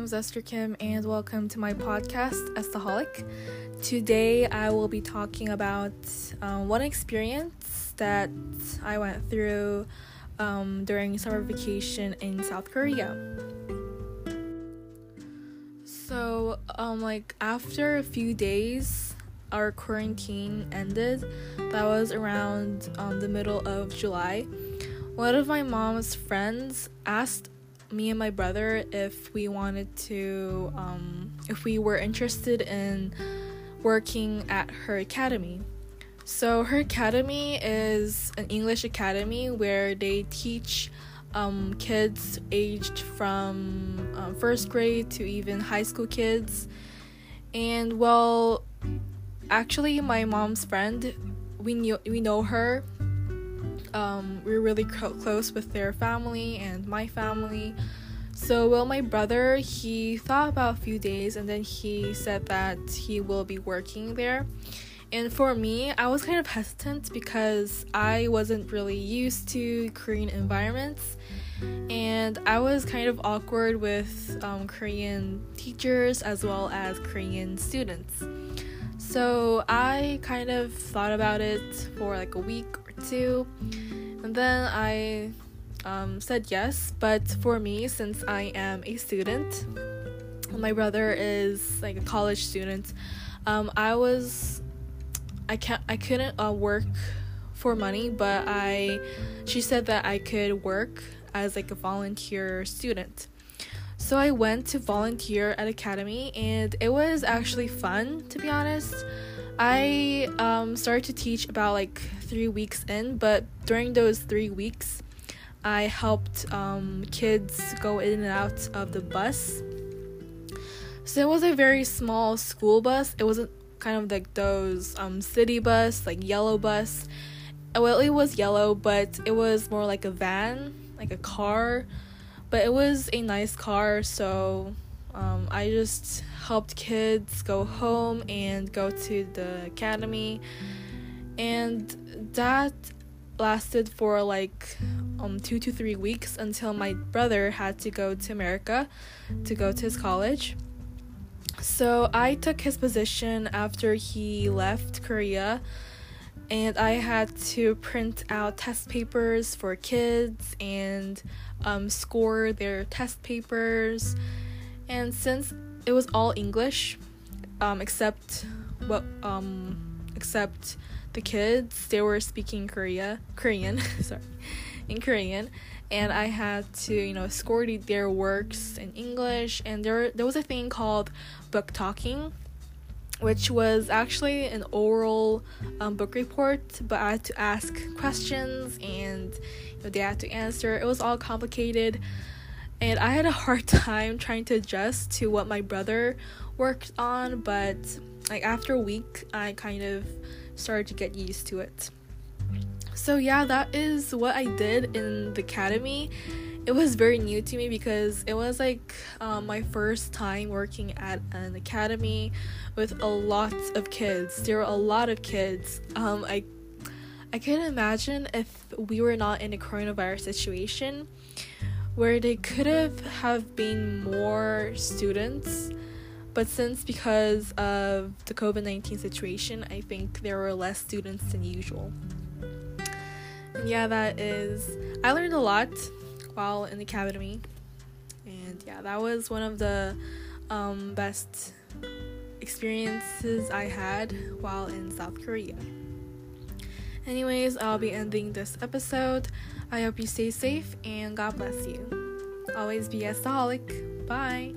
name is Esther Kim, and welcome to my podcast, Estaholic. Today, I will be talking about um, one experience that I went through um, during summer vacation in South Korea. So, um, like after a few days, our quarantine ended. That was around um, the middle of July. One of my mom's friends asked me and my brother if we wanted to, um, if we were interested in working at her academy. So, her academy is an English academy where they teach um, kids aged from um, first grade to even high school kids. And well, actually, my mom's friend, we knew we know her um, we're really cro- close with their family and my family. So, well, my brother, he thought about a few days and then he said that he will be working there. And for me, I was kind of hesitant because I wasn't really used to Korean environments. And I was kind of awkward with um, Korean teachers as well as Korean students. So I kind of thought about it for like a week to. And then I um, said yes, but for me, since I am a student, my brother is like a college student. Um, I was, I can't, I couldn't uh, work for money, but I, she said that I could work as like a volunteer student. So I went to volunteer at Academy, and it was actually fun to be honest. I um, started to teach about like three weeks in, but during those three weeks, I helped um, kids go in and out of the bus. So it was a very small school bus. It wasn't kind of like those um, city bus, like yellow bus. Well, it was yellow, but it was more like a van, like a car. But it was a nice car, so um, I just helped kids go home and go to the academy, and that lasted for like um, two to three weeks until my brother had to go to America to go to his college. So I took his position after he left Korea, and I had to print out test papers for kids and um, score their test papers. And since it was all English, um, except what um, except the kids, they were speaking Korea Korean, sorry, in Korean, and I had to you know score their works in English, and there there was a thing called book talking, which was actually an oral um, book report, but I had to ask questions and you know, they had to answer. It was all complicated and I had a hard time trying to adjust to what my brother worked on, but like after a week, I kind of started to get used to it. So, yeah, that is what I did in the academy. It was very new to me because it was like um, my first time working at an academy with a lot of kids. There were a lot of kids. Um, I I can imagine if we were not in a coronavirus situation, where they could have have been more students but since because of the covid-19 situation i think there were less students than usual and yeah that is i learned a lot while in the academy and yeah that was one of the um, best experiences i had while in south korea anyways i'll be ending this episode I hope you stay safe and God bless you. Always be a staholic. Bye.